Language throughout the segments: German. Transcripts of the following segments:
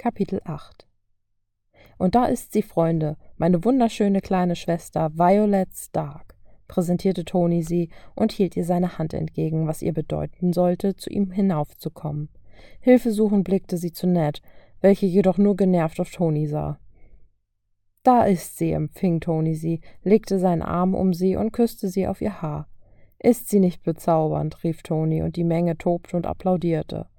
Kapitel 8 Und da ist sie, Freunde, meine wunderschöne kleine Schwester Violet Stark, präsentierte Toni sie und hielt ihr seine Hand entgegen, was ihr bedeuten sollte, zu ihm hinaufzukommen. Hilfesuchend blickte sie zu Ned, welche jedoch nur genervt auf Toni sah. Da ist sie, empfing Toni sie, legte seinen Arm um sie und küsste sie auf ihr Haar. Ist sie nicht bezaubernd? rief Toni, und die Menge tobte und applaudierte.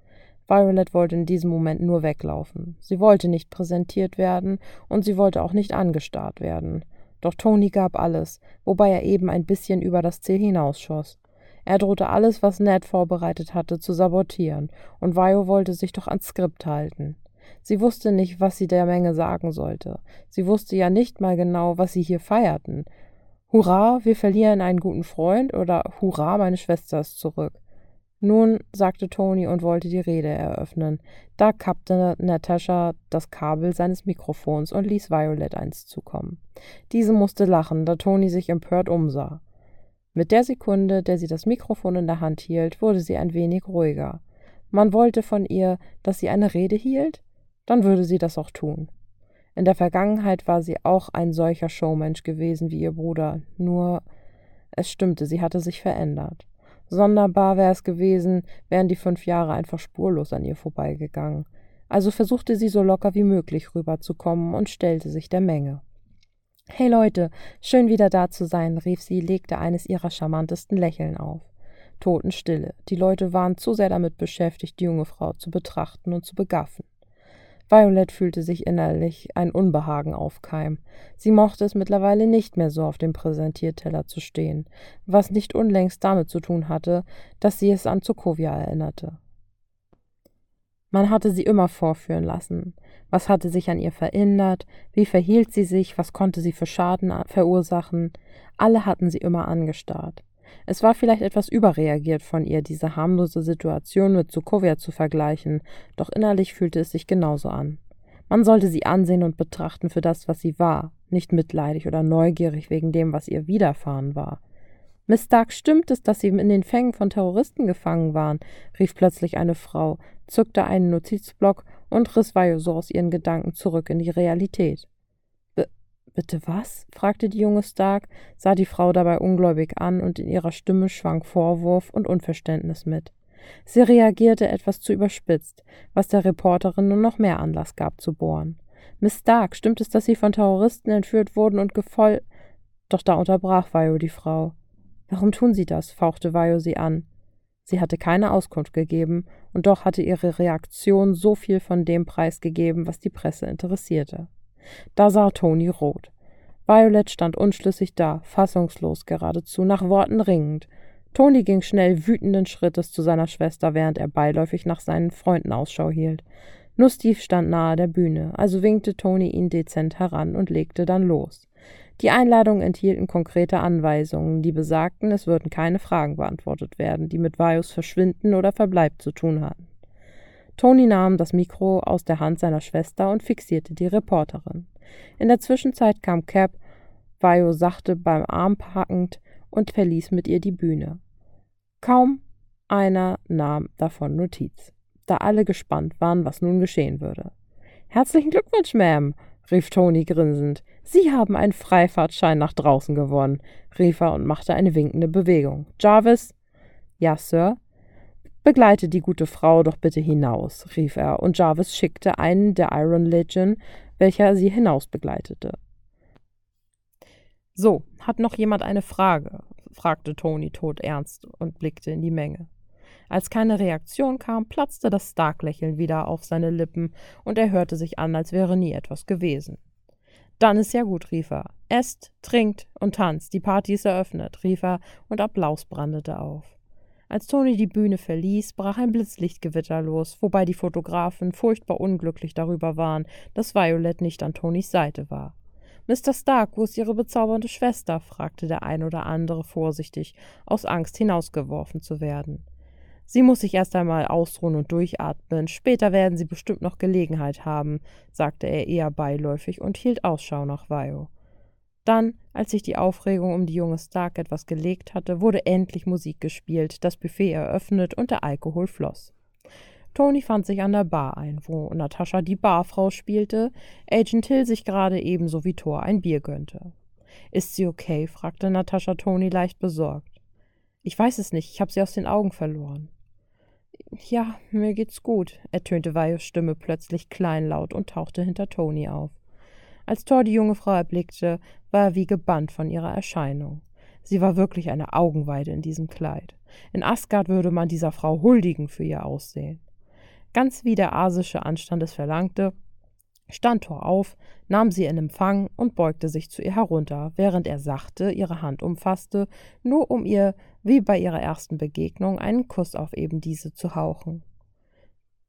Violet wollte in diesem Moment nur weglaufen. Sie wollte nicht präsentiert werden und sie wollte auch nicht angestarrt werden. Doch Tony gab alles, wobei er eben ein bisschen über das Ziel hinausschoss. Er drohte alles, was Ned vorbereitet hatte, zu sabotieren, und Vio wollte sich doch ans Skript halten. Sie wusste nicht, was sie der Menge sagen sollte. Sie wusste ja nicht mal genau, was sie hier feierten. Hurra, wir verlieren einen guten Freund oder Hurra, meine Schwester ist zurück. Nun, sagte Tony und wollte die Rede eröffnen. Da kappte Natascha das Kabel seines Mikrofons und ließ Violet eins zukommen. Diese musste lachen, da Tony sich empört umsah. Mit der Sekunde, der sie das Mikrofon in der Hand hielt, wurde sie ein wenig ruhiger. Man wollte von ihr, dass sie eine Rede hielt? Dann würde sie das auch tun. In der Vergangenheit war sie auch ein solcher Showmensch gewesen wie ihr Bruder, nur es stimmte, sie hatte sich verändert. Sonderbar wäre es gewesen, wären die fünf Jahre einfach spurlos an ihr vorbeigegangen. Also versuchte sie so locker wie möglich rüberzukommen und stellte sich der Menge. Hey Leute, schön wieder da zu sein, rief sie, legte eines ihrer charmantesten Lächeln auf. Totenstille. Die Leute waren zu sehr damit beschäftigt, die junge Frau zu betrachten und zu begaffen. Violet fühlte sich innerlich ein Unbehagen aufkeimen. Sie mochte es mittlerweile nicht mehr so auf dem Präsentierteller zu stehen, was nicht unlängst damit zu tun hatte, dass sie es an Sokovia erinnerte. Man hatte sie immer vorführen lassen. Was hatte sich an ihr verändert? Wie verhielt sie sich? Was konnte sie für Schaden verursachen? Alle hatten sie immer angestarrt. Es war vielleicht etwas überreagiert von ihr, diese harmlose Situation mit Sokovia zu vergleichen, doch innerlich fühlte es sich genauso an. Man sollte sie ansehen und betrachten für das, was sie war, nicht mitleidig oder neugierig wegen dem, was ihr widerfahren war. Miss Stark, stimmt es, dass Sie in den Fängen von Terroristen gefangen waren? rief plötzlich eine Frau, zückte einen Notizblock und riss Vajo so aus ihren Gedanken zurück in die Realität. Bitte was? fragte die junge Stark, sah die Frau dabei ungläubig an, und in ihrer Stimme schwang Vorwurf und Unverständnis mit. Sie reagierte etwas zu überspitzt, was der Reporterin nur noch mehr Anlass gab zu bohren. Miss Stark, stimmt es, dass Sie von Terroristen entführt wurden und gefoll. Doch da unterbrach Vajo die Frau. Warum tun Sie das? fauchte Vajo sie an. Sie hatte keine Auskunft gegeben, und doch hatte ihre Reaktion so viel von dem preisgegeben, was die Presse interessierte. Da sah Toni rot. Violet stand unschlüssig da, fassungslos geradezu, nach Worten ringend. Toni ging schnell wütenden Schrittes zu seiner Schwester, während er beiläufig nach seinen Freunden Ausschau hielt. Nur Steve stand nahe der Bühne, also winkte Toni ihn dezent heran und legte dann los. Die Einladungen enthielten konkrete Anweisungen, die besagten, es würden keine Fragen beantwortet werden, die mit Vajos Verschwinden oder Verbleib zu tun hatten. Tony nahm das Mikro aus der Hand seiner Schwester und fixierte die Reporterin. In der Zwischenzeit kam Cap, Vajo sachte beim Arm packend und verließ mit ihr die Bühne. Kaum einer nahm davon Notiz, da alle gespannt waren, was nun geschehen würde. Herzlichen Glückwunsch, Ma'am, rief Tony grinsend. Sie haben einen Freifahrtschein nach draußen gewonnen, rief er und machte eine winkende Bewegung. Jarvis? Ja, Sir. Begleite die gute Frau doch bitte hinaus, rief er, und Jarvis schickte einen der Iron Legion, welcher sie hinaus begleitete. So, hat noch jemand eine Frage? fragte Tony todernst und blickte in die Menge. Als keine Reaktion kam, platzte das Stark-Lächeln wieder auf seine Lippen und er hörte sich an, als wäre nie etwas gewesen. Dann ist ja gut, rief er. Esst, trinkt und tanzt, die Party ist eröffnet, rief er und Applaus brandete auf. Als Tony die Bühne verließ, brach ein Blitzlichtgewitter los, wobei die Fotografen furchtbar unglücklich darüber waren, dass Violet nicht an Tonys Seite war. Mr. Stark, wo ist Ihre bezaubernde Schwester? fragte der ein oder andere vorsichtig, aus Angst hinausgeworfen zu werden. Sie muss sich erst einmal ausruhen und durchatmen, später werden Sie bestimmt noch Gelegenheit haben, sagte er eher beiläufig und hielt Ausschau nach Vio. Dann, als sich die Aufregung um die junge Stark etwas gelegt hatte, wurde endlich Musik gespielt, das Buffet eröffnet und der Alkohol floss. Tony fand sich an der Bar ein, wo Natascha die Barfrau spielte, Agent Hill sich gerade ebenso wie Thor ein Bier gönnte. Ist sie okay? fragte Natascha Tony leicht besorgt. Ich weiß es nicht, ich habe sie aus den Augen verloren. Ja, mir geht's gut, ertönte Vajos Stimme plötzlich kleinlaut und tauchte hinter Tony auf. Als Thor die junge Frau erblickte, war er wie gebannt von ihrer Erscheinung. Sie war wirklich eine Augenweide in diesem Kleid. In Asgard würde man dieser Frau huldigen für ihr Aussehen. Ganz wie der asische Anstand es verlangte, stand Thor auf, nahm sie in Empfang und beugte sich zu ihr herunter, während er sachte ihre Hand umfasste, nur um ihr, wie bei ihrer ersten Begegnung, einen Kuss auf eben diese zu hauchen.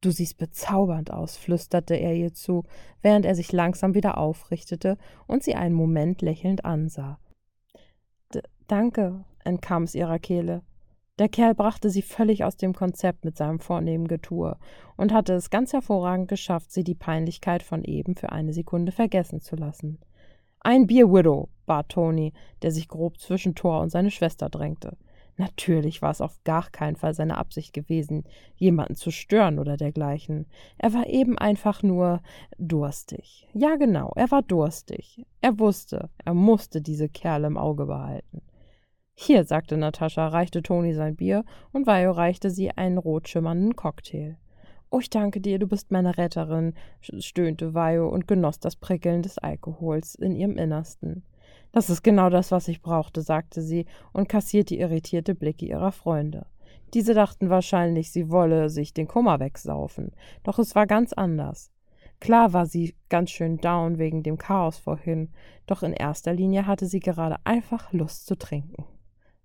Du siehst bezaubernd aus, flüsterte er ihr zu, während er sich langsam wieder aufrichtete und sie einen Moment lächelnd ansah. D Danke, entkam es ihrer Kehle. Der Kerl brachte sie völlig aus dem Konzept mit seinem vornehmen Getue und hatte es ganz hervorragend geschafft, sie die Peinlichkeit von eben für eine Sekunde vergessen zu lassen. Ein Bier, Widow, bat Tony, der sich grob zwischen Thor und seine Schwester drängte. Natürlich war es auf gar keinen Fall seine Absicht gewesen, jemanden zu stören oder dergleichen. Er war eben einfach nur durstig. Ja, genau, er war durstig. Er wusste, er musste diese Kerle im Auge behalten. Hier, sagte Natascha, reichte Toni sein Bier und Vajo reichte sie einen rot schimmernden Cocktail. Oh, ich danke dir, du bist meine Retterin, stöhnte Vajo und genoss das Prickeln des Alkohols in ihrem Innersten. Das ist genau das, was ich brauchte, sagte sie und kassierte irritierte Blicke ihrer Freunde. Diese dachten wahrscheinlich, sie wolle sich den Kummer wegsaufen, doch es war ganz anders. Klar war sie ganz schön down wegen dem Chaos vorhin, doch in erster Linie hatte sie gerade einfach Lust zu trinken.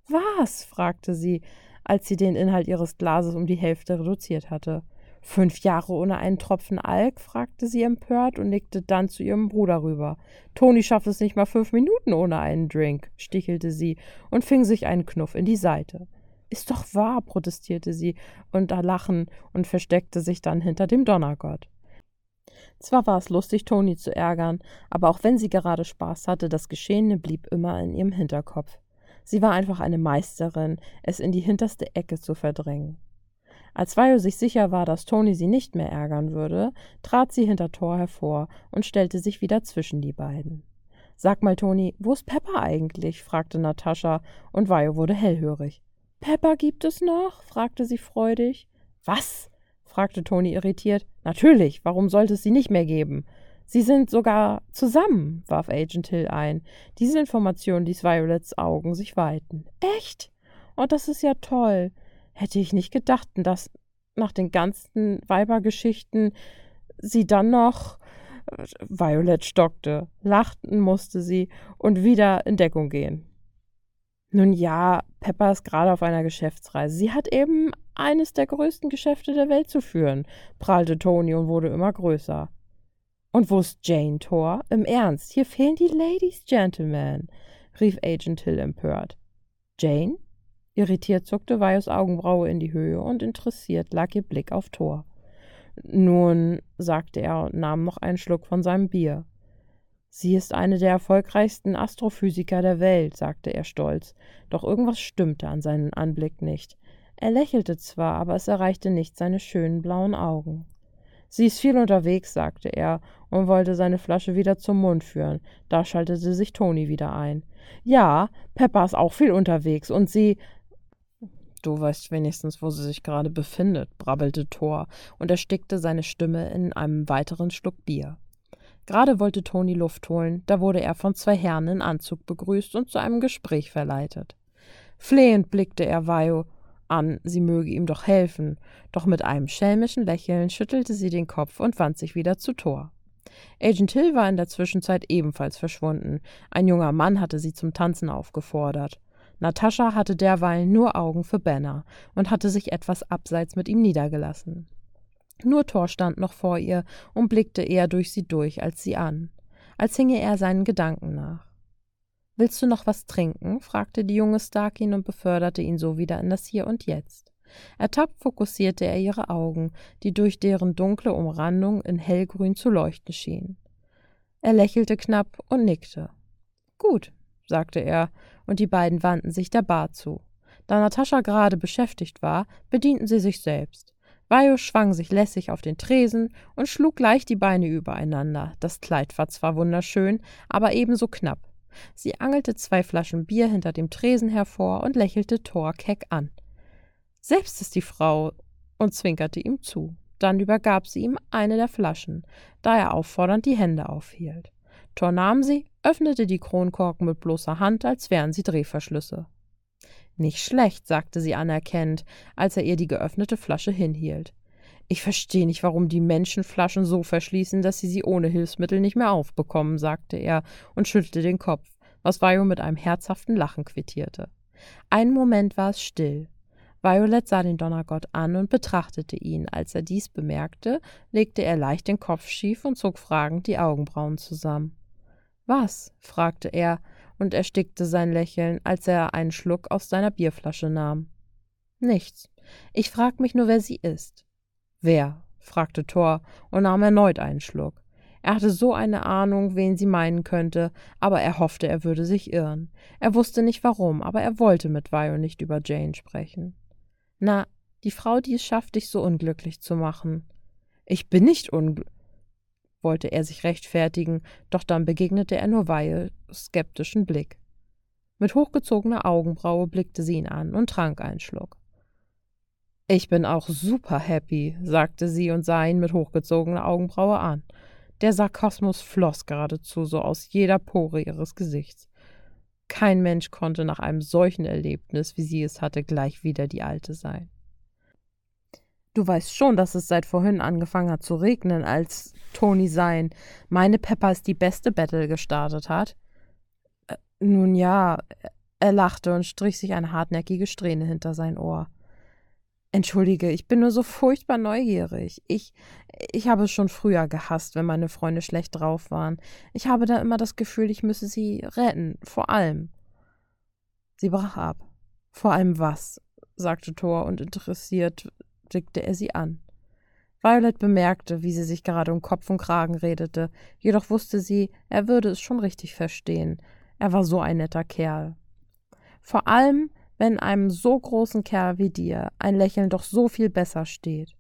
Was? fragte sie, als sie den Inhalt ihres Glases um die Hälfte reduziert hatte. Fünf Jahre ohne einen Tropfen Alk? fragte sie empört und nickte dann zu ihrem Bruder rüber. Toni schafft es nicht mal fünf Minuten ohne einen Drink, stichelte sie und fing sich einen Knuff in die Seite. Ist doch wahr, protestierte sie unter Lachen und versteckte sich dann hinter dem Donnergott. Zwar war es lustig, Toni zu ärgern, aber auch wenn sie gerade Spaß hatte, das Geschehene blieb immer in ihrem Hinterkopf. Sie war einfach eine Meisterin, es in die hinterste Ecke zu verdrängen. Als Vajo sich sicher war, dass Toni sie nicht mehr ärgern würde, trat sie hinter Thor hervor und stellte sich wieder zwischen die beiden. Sag mal, Toni, wo ist Pepper eigentlich? fragte Natascha, und Vajo wurde hellhörig. Pepper gibt es noch? fragte sie freudig. Was? fragte Toni irritiert. Natürlich, warum sollte es sie nicht mehr geben? Sie sind sogar zusammen, warf Agent Hill ein. Diese Information ließ Violets Augen sich weiten. Echt? Oh, das ist ja toll. Hätte ich nicht gedacht, dass nach den ganzen Weibergeschichten sie dann noch. Violet stockte, lachten musste sie und wieder in Deckung gehen. Nun ja, Pepper ist gerade auf einer Geschäftsreise. Sie hat eben eines der größten Geschäfte der Welt zu führen, prahlte Toni und wurde immer größer. Und wo ist Jane Thor? Im Ernst, hier fehlen die Ladies Gentlemen, rief Agent Hill empört. Jane? Irritiert zuckte Vajos Augenbraue in die Höhe und interessiert lag ihr Blick auf Thor. Nun, sagte er und nahm noch einen Schluck von seinem Bier. Sie ist eine der erfolgreichsten Astrophysiker der Welt, sagte er stolz, doch irgendwas stimmte an seinem Anblick nicht. Er lächelte zwar, aber es erreichte nicht seine schönen blauen Augen. Sie ist viel unterwegs, sagte er und wollte seine Flasche wieder zum Mund führen. Da schaltete sich Toni wieder ein. Ja, Peppa ist auch viel unterwegs und sie. Du weißt wenigstens, wo sie sich gerade befindet, brabbelte Thor und erstickte seine Stimme in einem weiteren Schluck Bier. Gerade wollte Toni Luft holen, da wurde er von zwei Herren in Anzug begrüßt und zu einem Gespräch verleitet. Flehend blickte er Vajo an, sie möge ihm doch helfen, doch mit einem schelmischen Lächeln schüttelte sie den Kopf und wandte sich wieder zu Thor. Agent Hill war in der Zwischenzeit ebenfalls verschwunden. Ein junger Mann hatte sie zum Tanzen aufgefordert. Natascha hatte derweil nur Augen für Banner und hatte sich etwas abseits mit ihm niedergelassen. Nur Thor stand noch vor ihr und blickte eher durch sie durch als sie an, als hinge er seinen Gedanken nach. Willst du noch was trinken? fragte die junge Stark ihn und beförderte ihn so wieder in das Hier und Jetzt. Ertappt fokussierte er ihre Augen, die durch deren dunkle Umrandung in hellgrün zu leuchten schienen. Er lächelte knapp und nickte. Gut, sagte er, und die beiden wandten sich der Bar zu. Da Natascha gerade beschäftigt war, bedienten sie sich selbst. Vajo schwang sich lässig auf den Tresen und schlug gleich die Beine übereinander. Das Kleid war zwar wunderschön, aber ebenso knapp. Sie angelte zwei Flaschen Bier hinter dem Tresen hervor und lächelte Thor keck an. Selbst ist die Frau und zwinkerte ihm zu. Dann übergab sie ihm eine der Flaschen, da er auffordernd die Hände aufhielt. Nahm sie, öffnete die Kronkorken mit bloßer Hand, als wären sie Drehverschlüsse. Nicht schlecht, sagte sie anerkennend, als er ihr die geöffnete Flasche hinhielt. Ich verstehe nicht, warum die Menschen Flaschen so verschließen, dass sie sie ohne Hilfsmittel nicht mehr aufbekommen, sagte er und schüttelte den Kopf, was Vio mit einem herzhaften Lachen quittierte. Einen Moment war es still. Violet sah den Donnergott an und betrachtete ihn. Als er dies bemerkte, legte er leicht den Kopf schief und zog fragend die Augenbrauen zusammen. Was? fragte er und erstickte sein Lächeln, als er einen Schluck aus seiner Bierflasche nahm. Nichts. Ich frag mich nur, wer sie ist. Wer? fragte Thor und nahm erneut einen Schluck. Er hatte so eine Ahnung, wen sie meinen könnte, aber er hoffte, er würde sich irren. Er wusste nicht warum, aber er wollte mit Vio nicht über Jane sprechen. Na, die Frau, die es schafft, dich so unglücklich zu machen. Ich bin nicht unglücklich wollte er sich rechtfertigen, doch dann begegnete er nur Weihe skeptischen Blick. Mit hochgezogener Augenbraue blickte sie ihn an und trank einen Schluck. Ich bin auch super happy, sagte sie und sah ihn mit hochgezogener Augenbraue an. Der Sarkasmus floss geradezu so aus jeder Pore ihres Gesichts. Kein Mensch konnte nach einem solchen Erlebnis, wie sie es hatte, gleich wieder die Alte sein. Du weißt schon, dass es seit vorhin angefangen hat zu regnen, als Tony sein Meine Pepper ist die beste Battle gestartet hat. Äh, nun ja, er lachte und strich sich eine hartnäckige Strähne hinter sein Ohr. Entschuldige, ich bin nur so furchtbar neugierig. Ich, ich habe es schon früher gehasst, wenn meine Freunde schlecht drauf waren. Ich habe da immer das Gefühl, ich müsse sie retten, vor allem. Sie brach ab. Vor allem was? sagte Thor und interessiert blickte er sie an. Violet bemerkte, wie sie sich gerade um Kopf und Kragen redete, jedoch wusste sie, er würde es schon richtig verstehen. Er war so ein netter Kerl. Vor allem, wenn einem so großen Kerl wie dir ein Lächeln doch so viel besser steht.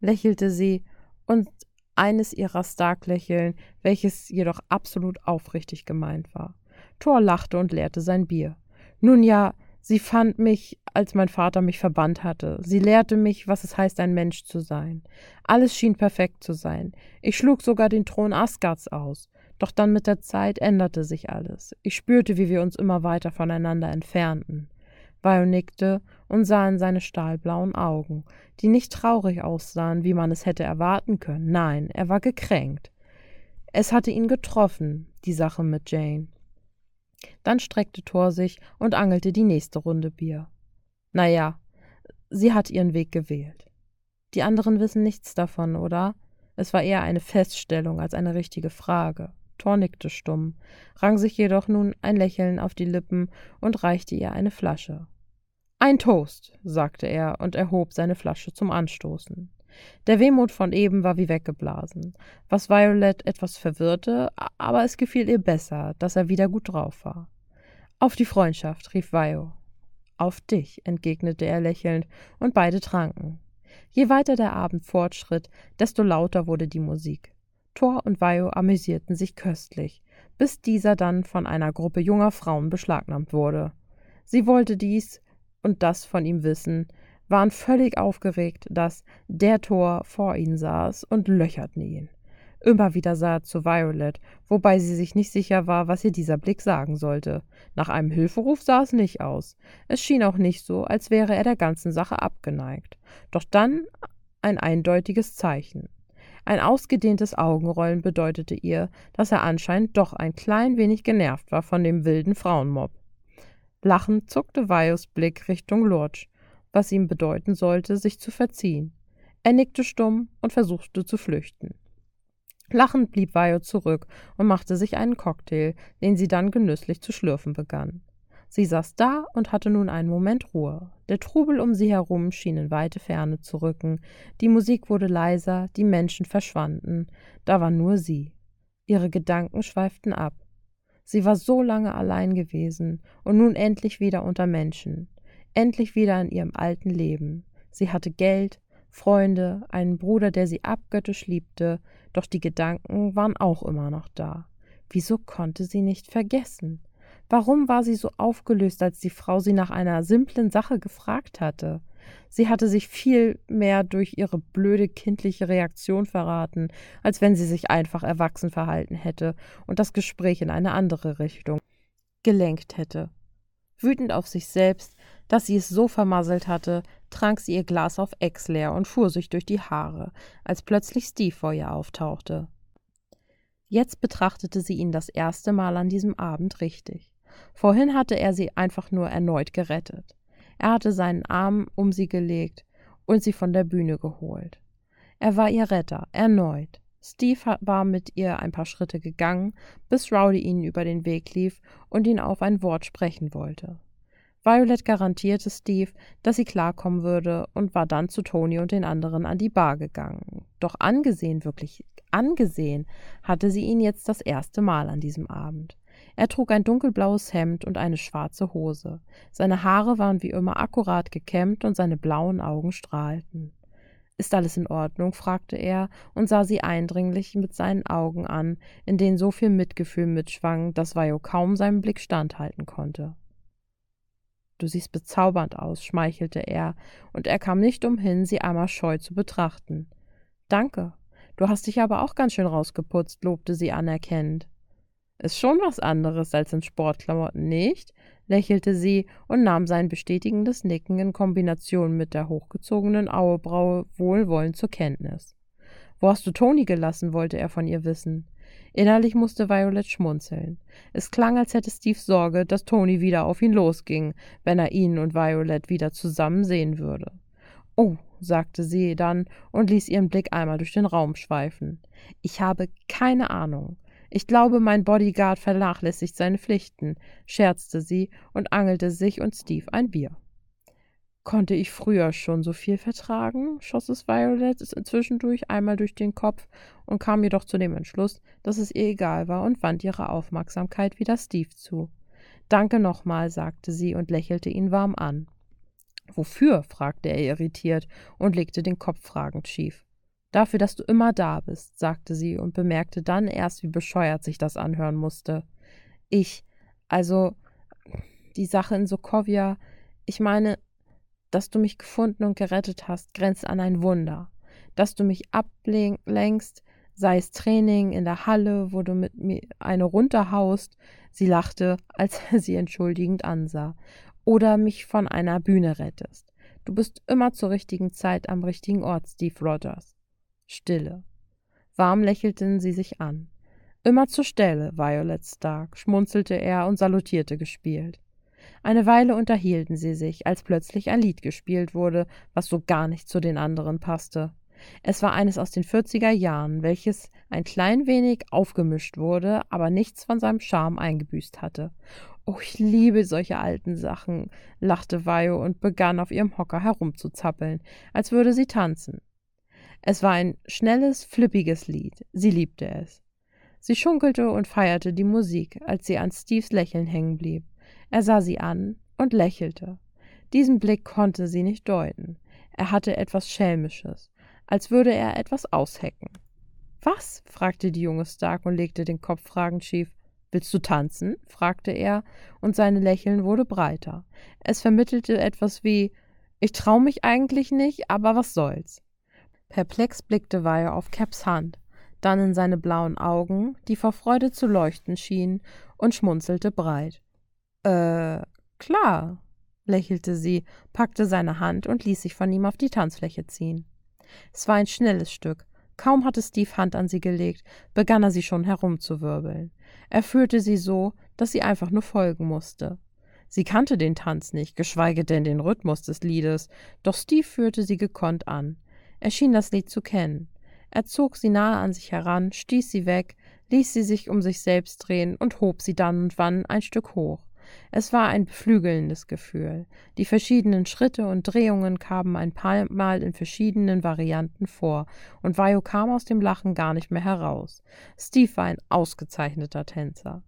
Lächelte sie, und eines ihrer Stark-Lächeln, welches jedoch absolut aufrichtig gemeint war. Thor lachte und leerte sein Bier. Nun ja, Sie fand mich, als mein Vater mich verbannt hatte. Sie lehrte mich, was es heißt, ein Mensch zu sein. Alles schien perfekt zu sein. Ich schlug sogar den Thron Asgards aus. Doch dann mit der Zeit änderte sich alles. Ich spürte, wie wir uns immer weiter voneinander entfernten. Vio nickte und sah in seine stahlblauen Augen, die nicht traurig aussahen, wie man es hätte erwarten können. Nein, er war gekränkt. Es hatte ihn getroffen, die Sache mit Jane. Dann streckte Thor sich und angelte die nächste Runde Bier. Na ja, sie hat ihren Weg gewählt. Die anderen wissen nichts davon, oder? Es war eher eine Feststellung als eine richtige Frage. Thor nickte stumm, rang sich jedoch nun ein Lächeln auf die Lippen und reichte ihr eine Flasche. Ein Toast, sagte er und erhob seine Flasche zum Anstoßen. Der Wehmut von eben war wie weggeblasen, was Violet etwas verwirrte, aber es gefiel ihr besser, dass er wieder gut drauf war. Auf die Freundschaft, rief Vio. Auf dich, entgegnete er lächelnd, und beide tranken. Je weiter der Abend fortschritt, desto lauter wurde die Musik. Thor und Vio amüsierten sich köstlich, bis dieser dann von einer Gruppe junger Frauen beschlagnahmt wurde. Sie wollte dies und das von ihm wissen, waren völlig aufgeregt, dass der Tor vor ihnen saß und löcherten ihn. Immer wieder sah er zu Violet, wobei sie sich nicht sicher war, was ihr dieser Blick sagen sollte. Nach einem Hilferuf sah es nicht aus. Es schien auch nicht so, als wäre er der ganzen Sache abgeneigt. Doch dann ein eindeutiges Zeichen. Ein ausgedehntes Augenrollen bedeutete ihr, dass er anscheinend doch ein klein wenig genervt war von dem wilden Frauenmob. Lachend zuckte Vios Blick Richtung Lurch, was ihm bedeuten sollte, sich zu verziehen. Er nickte stumm und versuchte zu flüchten. Lachend blieb Vio zurück und machte sich einen Cocktail, den sie dann genüsslich zu schlürfen begann. Sie saß da und hatte nun einen Moment Ruhe. Der Trubel um sie herum schien in weite Ferne zu rücken, die Musik wurde leiser, die Menschen verschwanden, da war nur sie. Ihre Gedanken schweiften ab. Sie war so lange allein gewesen und nun endlich wieder unter Menschen endlich wieder in ihrem alten Leben. Sie hatte Geld, Freunde, einen Bruder, der sie abgöttisch liebte, doch die Gedanken waren auch immer noch da. Wieso konnte sie nicht vergessen? Warum war sie so aufgelöst, als die Frau sie nach einer simplen Sache gefragt hatte? Sie hatte sich viel mehr durch ihre blöde kindliche Reaktion verraten, als wenn sie sich einfach erwachsen verhalten hätte und das Gespräch in eine andere Richtung gelenkt hätte. Wütend auf sich selbst, dass sie es so vermasselt hatte, trank sie ihr Glas auf Ex leer und fuhr sich durch die Haare, als plötzlich Steve vor ihr auftauchte. Jetzt betrachtete sie ihn das erste Mal an diesem Abend richtig. Vorhin hatte er sie einfach nur erneut gerettet. Er hatte seinen Arm um sie gelegt und sie von der Bühne geholt. Er war ihr Retter, erneut. Steve war mit ihr ein paar Schritte gegangen, bis Rowdy ihnen über den Weg lief und ihn auf ein Wort sprechen wollte. Violet garantierte Steve, dass sie klarkommen würde und war dann zu Tony und den anderen an die Bar gegangen. Doch angesehen, wirklich angesehen, hatte sie ihn jetzt das erste Mal an diesem Abend. Er trug ein dunkelblaues Hemd und eine schwarze Hose. Seine Haare waren wie immer akkurat gekämmt und seine blauen Augen strahlten. Ist alles in Ordnung? fragte er und sah sie eindringlich mit seinen Augen an, in denen so viel Mitgefühl mitschwang, dass Vajo kaum seinem Blick standhalten konnte. Du siehst bezaubernd aus, schmeichelte er, und er kam nicht umhin, sie einmal scheu zu betrachten. Danke. Du hast dich aber auch ganz schön rausgeputzt, lobte sie anerkennend. Ist schon was anderes als in Sportklamotten, nicht? Lächelte sie und nahm sein bestätigendes Nicken in Kombination mit der hochgezogenen Auebraue wohlwollend zur Kenntnis. Wo hast du Toni gelassen? wollte er von ihr wissen. Innerlich musste Violet schmunzeln. Es klang, als hätte Steve Sorge, dass Toni wieder auf ihn losging, wenn er ihn und Violet wieder zusammen sehen würde. Oh, sagte sie dann und ließ ihren Blick einmal durch den Raum schweifen. Ich habe keine Ahnung. Ich glaube, mein Bodyguard vernachlässigt seine Pflichten, scherzte sie und angelte sich und Steve ein Bier. Konnte ich früher schon so viel vertragen? schoss es Violet zwischendurch einmal durch den Kopf und kam jedoch zu dem Entschluss, dass es ihr egal war und wandte ihre Aufmerksamkeit wieder Steve zu. Danke nochmal, sagte sie und lächelte ihn warm an. Wofür? fragte er irritiert und legte den Kopf fragend schief. Dafür, dass du immer da bist, sagte sie und bemerkte dann erst, wie bescheuert sich das anhören musste. Ich, also die Sache in Sokovia, ich meine, dass du mich gefunden und gerettet hast, grenzt an ein Wunder. Dass du mich ablenkst, sei es Training in der Halle, wo du mit mir eine runterhaust, sie lachte, als er sie entschuldigend ansah, oder mich von einer Bühne rettest. Du bist immer zur richtigen Zeit am richtigen Ort, Steve Rogers. Stille. Warm lächelten sie sich an. Immer zur Stelle, Violet Stark, schmunzelte er und salutierte gespielt. Eine Weile unterhielten sie sich, als plötzlich ein Lied gespielt wurde, was so gar nicht zu den anderen passte. Es war eines aus den 40er Jahren, welches ein klein wenig aufgemischt wurde, aber nichts von seinem Charme eingebüßt hatte. Oh, ich liebe solche alten Sachen, lachte Vajo und begann auf ihrem Hocker herumzuzappeln, als würde sie tanzen. Es war ein schnelles, flippiges Lied. Sie liebte es. Sie schunkelte und feierte die Musik, als sie an Steves Lächeln hängen blieb. Er sah sie an und lächelte. Diesen Blick konnte sie nicht deuten. Er hatte etwas Schelmisches, als würde er etwas aushecken. Was? fragte die junge Stark und legte den Kopf fragend schief. Willst du tanzen? fragte er, und seine Lächeln wurde breiter. Es vermittelte etwas wie Ich trau mich eigentlich nicht, aber was soll's. Perplex blickte Weihe auf Caps Hand, dann in seine blauen Augen, die vor Freude zu leuchten schienen, und schmunzelte breit. Äh, klar, lächelte sie, packte seine Hand und ließ sich von ihm auf die Tanzfläche ziehen. Es war ein schnelles Stück. Kaum hatte Steve Hand an sie gelegt, begann er sie schon herumzuwirbeln. Er führte sie so, dass sie einfach nur folgen musste. Sie kannte den Tanz nicht, geschweige denn den Rhythmus des Liedes, doch Steve führte sie gekonnt an. Er schien das Lied zu kennen. Er zog sie nahe an sich heran, stieß sie weg, ließ sie sich um sich selbst drehen und hob sie dann und wann ein Stück hoch. Es war ein beflügelndes Gefühl. Die verschiedenen Schritte und Drehungen kamen ein paar Mal in verschiedenen Varianten vor, und Vajo kam aus dem Lachen gar nicht mehr heraus. Steve war ein ausgezeichneter Tänzer.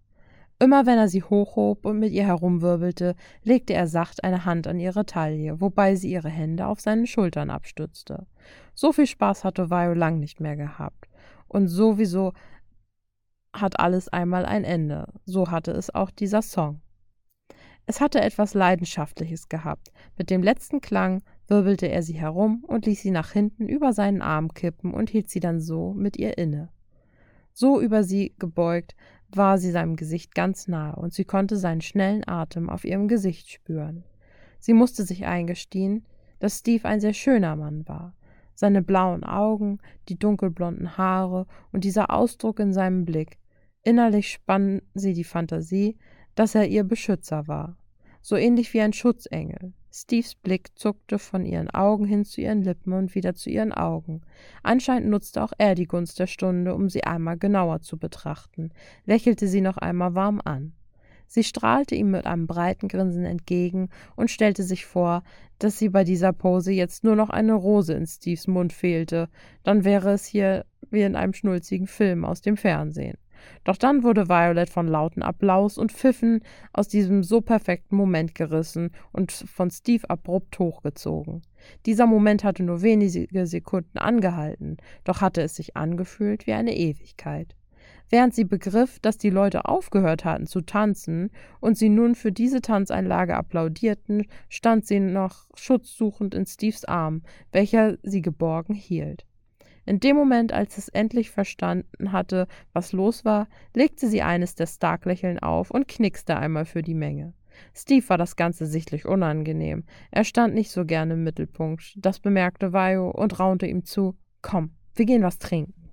Immer wenn er sie hochhob und mit ihr herumwirbelte, legte er sacht eine Hand an ihre Taille, wobei sie ihre Hände auf seinen Schultern abstützte. So viel Spaß hatte Vio lang nicht mehr gehabt. Und sowieso hat alles einmal ein Ende. So hatte es auch dieser Song. Es hatte etwas Leidenschaftliches gehabt. Mit dem letzten Klang wirbelte er sie herum und ließ sie nach hinten über seinen Arm kippen und hielt sie dann so mit ihr inne. So über sie gebeugt war sie seinem Gesicht ganz nahe und sie konnte seinen schnellen Atem auf ihrem Gesicht spüren. Sie musste sich eingestehen, dass Steve ein sehr schöner Mann war. Seine blauen Augen, die dunkelblonden Haare und dieser Ausdruck in seinem Blick. Innerlich spann sie die Fantasie, dass er ihr Beschützer war, so ähnlich wie ein Schutzengel. Steves Blick zuckte von ihren Augen hin zu ihren Lippen und wieder zu ihren Augen. Anscheinend nutzte auch er die Gunst der Stunde, um sie einmal genauer zu betrachten, lächelte sie noch einmal warm an. Sie strahlte ihm mit einem breiten Grinsen entgegen und stellte sich vor, dass sie bei dieser Pose jetzt nur noch eine Rose in Steves Mund fehlte, dann wäre es hier wie in einem schnulzigen Film aus dem Fernsehen. Doch dann wurde Violet von lauten Applaus und Pfiffen aus diesem so perfekten Moment gerissen und von Steve abrupt hochgezogen. Dieser Moment hatte nur wenige Sekunden angehalten, doch hatte es sich angefühlt wie eine Ewigkeit. Während sie begriff, dass die Leute aufgehört hatten zu tanzen und sie nun für diese Tanzeinlage applaudierten, stand sie noch schutzsuchend in Steves Arm, welcher sie geborgen hielt. In dem Moment, als es endlich verstanden hatte, was los war, legte sie eines der Stark-Lächeln auf und knickste einmal für die Menge. Steve war das Ganze sichtlich unangenehm. Er stand nicht so gerne im Mittelpunkt. Das bemerkte Vajo und raunte ihm zu: Komm, wir gehen was trinken.